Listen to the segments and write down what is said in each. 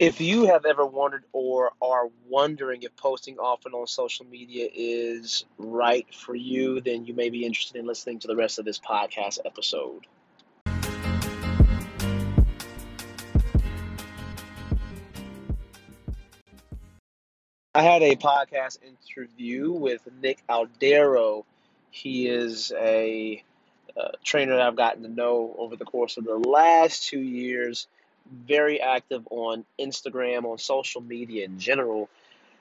If you have ever wondered or are wondering if posting often on social media is right for you, then you may be interested in listening to the rest of this podcast episode. I had a podcast interview with Nick Aldero. He is a uh, trainer that I've gotten to know over the course of the last two years very active on Instagram, on social media in general,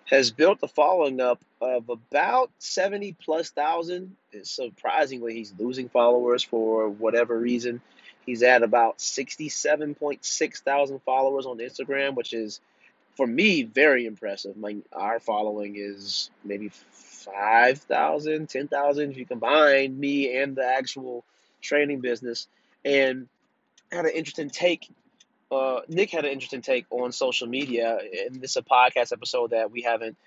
has built a following up of about 70 plus thousand. Surprisingly, he's losing followers for whatever reason. He's at about 67.6 thousand followers on Instagram, which is, for me, very impressive. My, our following is maybe 5,000, 10,000 if you combine me and the actual training business. And had an interesting take uh, Nick had an interesting take on social media, and this is a podcast episode that we haven't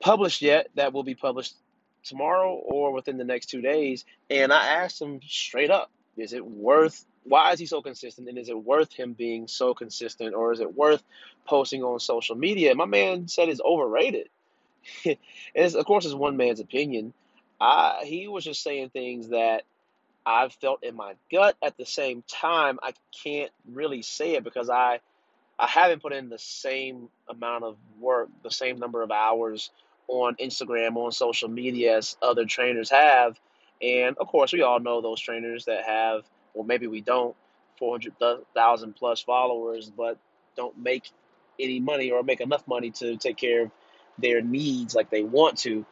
published yet. That will be published tomorrow or within the next two days. And I asked him straight up: Is it worth? Why is he so consistent? And is it worth him being so consistent, or is it worth posting on social media? And my man said it's overrated. and of course, it's one man's opinion. I, he was just saying things that I've felt in my gut. At the same time, I can't really say it because I I haven't put in the same amount of work, the same number of hours on Instagram, on social media as other trainers have. And of course, we all know those trainers that have, or maybe we don't, 400,000 plus followers, but don't make any money or make enough money to take care of their needs like they want to.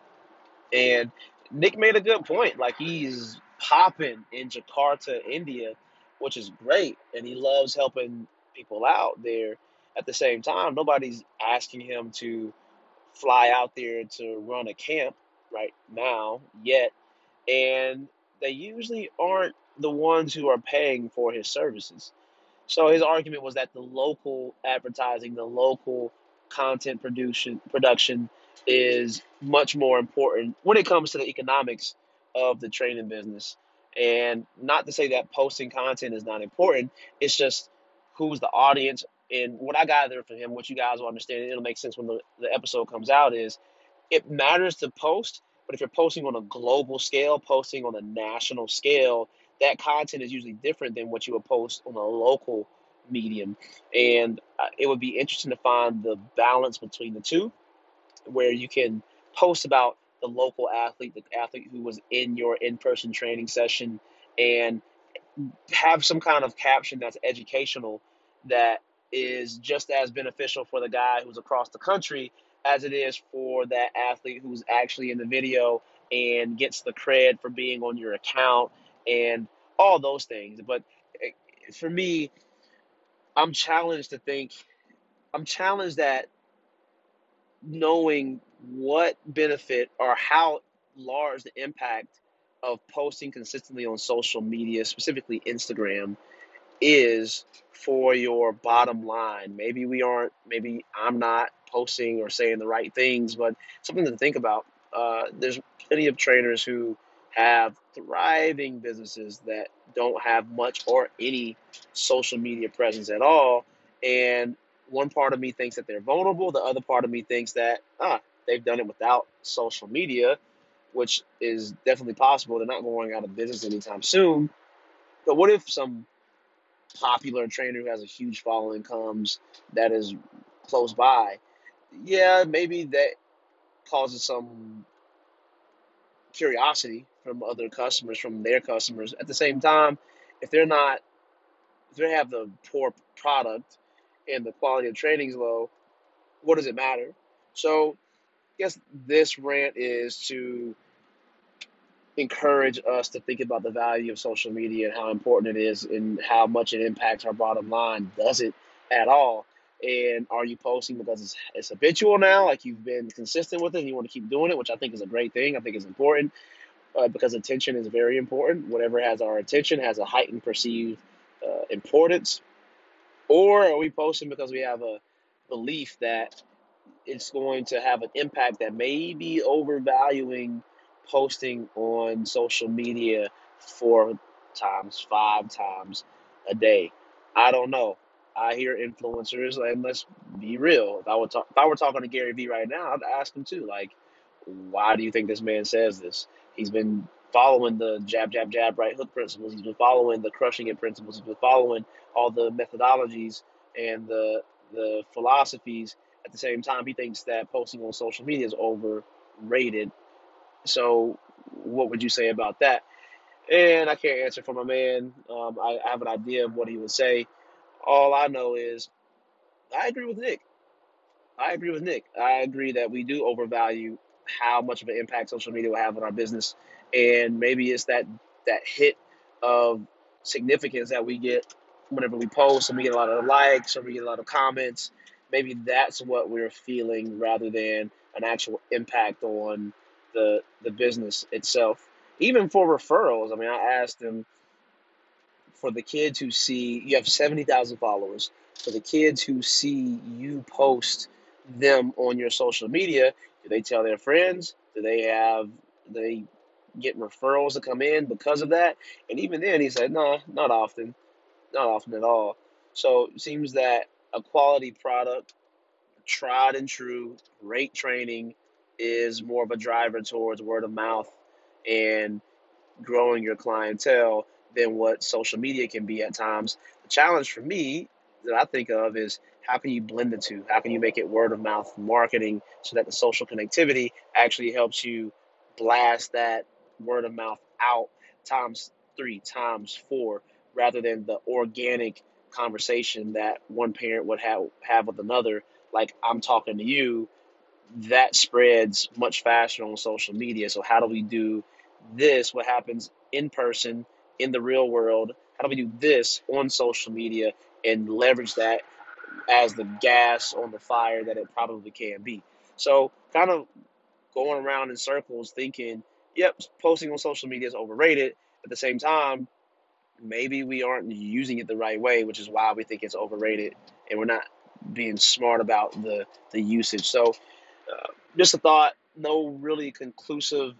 And Nick made a good point. Like he's popping in Jakarta, India, which is great, and he loves helping people out there. At the same time, nobody's asking him to fly out there to run a camp right now yet, and they usually aren't the ones who are paying for his services. So his argument was that the local advertising, the local content production production is much more important when it comes to the economics of the training business. And not to say that posting content is not important, it's just who's the audience. And what I gather from him, what you guys will understand, it'll make sense when the, the episode comes out, is it matters to post, but if you're posting on a global scale, posting on a national scale, that content is usually different than what you would post on a local medium. And uh, it would be interesting to find the balance between the two, where you can post about the local athlete, the athlete who was in your in person training session, and have some kind of caption that's educational that is just as beneficial for the guy who's across the country as it is for that athlete who's actually in the video and gets the cred for being on your account and all those things. But eh, for me, I'm challenged to think, I'm challenged that knowing what benefit or how large the impact of posting consistently on social media, specifically Instagram, is for your bottom line. Maybe we aren't, maybe I'm not posting or saying the right things, but something to think about. Uh, there's plenty of trainers who have thriving businesses that don't have much or any social media presence at all. And one part of me thinks that they're vulnerable. The other part of me thinks that ah, they've done it without social media, which is definitely possible. They're not going out of business anytime soon. But what if some popular trainer who has a huge following comes that is close by? Yeah, maybe that causes some curiosity from other customers, from their customers. At the same time, if they're not, if they have the poor product and the quality of training is low, what does it matter? So, guess this rant is to encourage us to think about the value of social media and how important it is and how much it impacts our bottom line. Does it at all? And are you posting because it's, it's habitual now, like you've been consistent with it and you want to keep doing it, which I think is a great thing. I think is important uh, because attention is very important. Whatever has our attention has a heightened perceived uh, importance. Or are we posting because we have a belief that it's going to have an impact that may be overvaluing posting on social media four times, five times a day? I don't know. I hear influencers, and let's be real. If I were talk, if I were talking to Gary Vee right now, I'd ask him too, like, why do you think this man says this? He's been following the jab, jab, jab, right hook principles. He's been following the crushing it principles. He's been following all the methodologies and the the philosophies. At the same time, he thinks that posting on social media is overrated. So, what would you say about that? And I can't answer for my man. Um, I, I have an idea of what he would say. All I know is I agree with Nick. I agree with Nick. I agree that we do overvalue how much of an impact social media will have on our business, and maybe it's that that hit of significance that we get whenever we post, and we get a lot of likes, or we get a lot of comments. Maybe that's what we're feeling rather than an actual impact on the the business itself. Even for referrals, I mean, I asked them for the kids who see you have 70,000 followers, for the kids who see you post them on your social media, do they tell their friends? Do they have they get referrals to come in because of that? And even then he said, No, not often. Not often at all. So it seems that a quality product, tried and true, great training is more of a driver towards word of mouth and growing your clientele than what social media can be at times. The challenge for me that I think of is how can you blend the two? How can you make it word of mouth marketing so that the social connectivity actually helps you blast that word of mouth out times three, times four, rather than the organic conversation that one parent would have have with another, like I'm talking to you, that spreads much faster on social media. So how do we do this? What happens in person in the real world? How do we do this on social media and leverage that as the gas on the fire that it probably can be? So kind of going around in circles thinking, yep, posting on social media is overrated. At the same time, maybe we aren't using it the right way, which is why we think it's overrated and we're not being smart about the, the usage. So uh, just a thought, no really conclusive,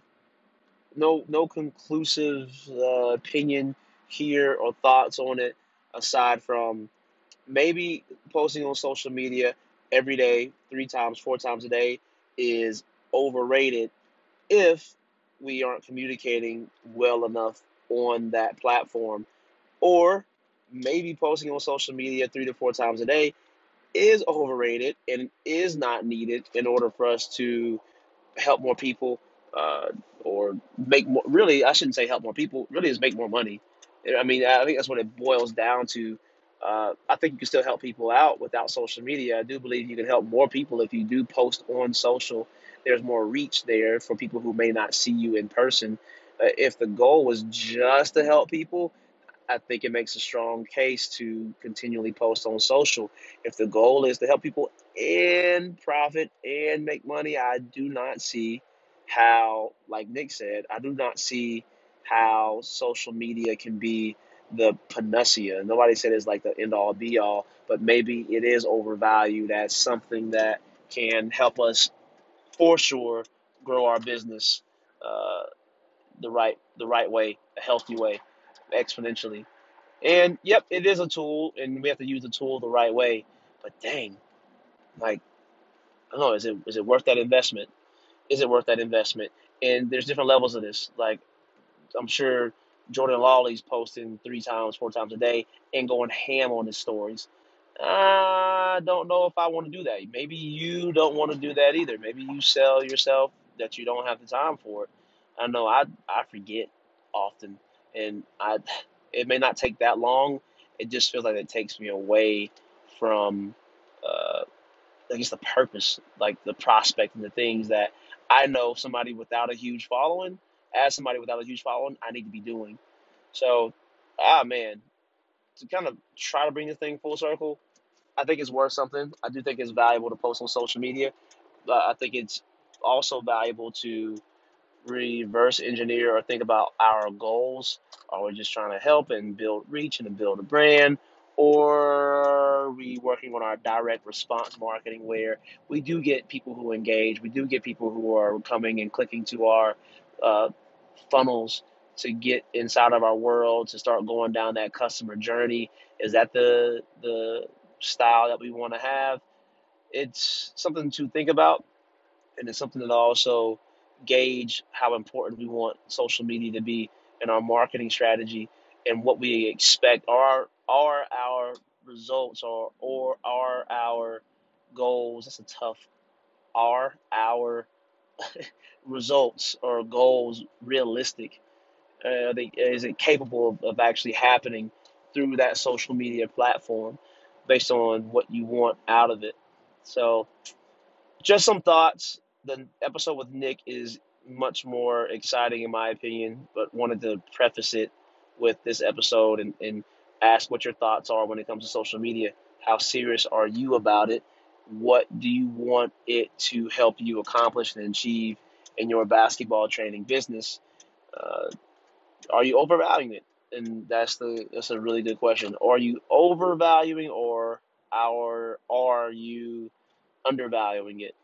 no no conclusive uh, opinion here or thoughts on it aside from maybe posting on social media every day, three times, four times a day is overrated if we aren't communicating well enough on that platform. Or maybe posting on social media three to four times a day is overrated and is not needed in order for us to help more people uh, or make more. Really, I shouldn't say help more people. Really, is make more money. I mean, I think that's what it boils down to. Uh, I think you can still help people out without social media. I do believe you can help more people if you do post on social. There's more reach there for people who may not see you in person. If the goal was just to help people, I think it makes a strong case to continually post on social. If the goal is to help people and profit and make money, I do not see how, like Nick said, I do not see how social media can be the panacea. Nobody said it's like the end all be all, but maybe it is overvalued as something that can help us for sure grow our business uh, the right the right way, a healthy way, exponentially. And yep, it is a tool, and we have to use the tool the right way. But dang, like I don't know, is it is it worth that investment? Is it worth that investment? And there's different levels of this. Like I'm sure Jordan Lawley's posting three times, four times a day, and going ham on his stories. I don't know if I want to do that. Maybe you don't want to do that either. Maybe you sell yourself that you don't have the time for it. I know I I forget often, and I it may not take that long. It just feels like it takes me away from uh, I guess the purpose, like the prospect and the things that I know somebody without a huge following, as somebody without a huge following, I need to be doing. So, ah man, to kind of try to bring the thing full circle, I think it's worth something. I do think it's valuable to post on social media. But I think it's also valuable to reverse engineer or think about our goals? Are we just trying to help and build reach and build a brand? Or are we working on our direct response marketing where we do get people who engage, we do get people who are coming and clicking to our uh, funnels to get inside of our world to start going down that customer journey? Is that the the style that we want to have. It's something to think about, and it's something that also gauge how important we want social media to be in our marketing strategy and what we expect are are our results or or are our goals. That's a tough are our results or goals realistic? Uh, they, is it capable of, of actually happening through that social media platform based on what you want out of it? So, just some thoughts. The episode with Nick is much more exciting, in my opinion, but wanted to preface it with this episode and, and ask what your thoughts are when it comes to social media. How serious are you about it? What do you want it to help you accomplish and achieve in your basketball training business? Uh, are you overvaluing it? And that's the that's a really good question. Are you overvaluing or our are you undervaluing it?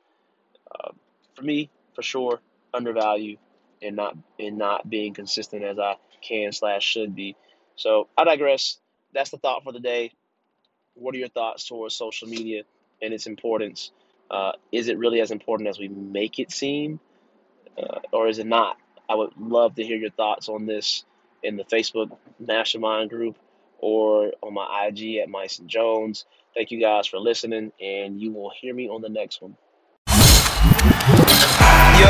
Uh, for me, for sure, undervalue and not and not being consistent as I can slash should be. So I digress. That's the thought for the day. What are your thoughts towards social media and its importance? Uh, is it really as important as we make it seem, uh, or is it not? I would love to hear your thoughts on this in the Facebook Mastermind group or on my IG at Myson Jones. Thank you guys for listening, and you will hear me on the next one.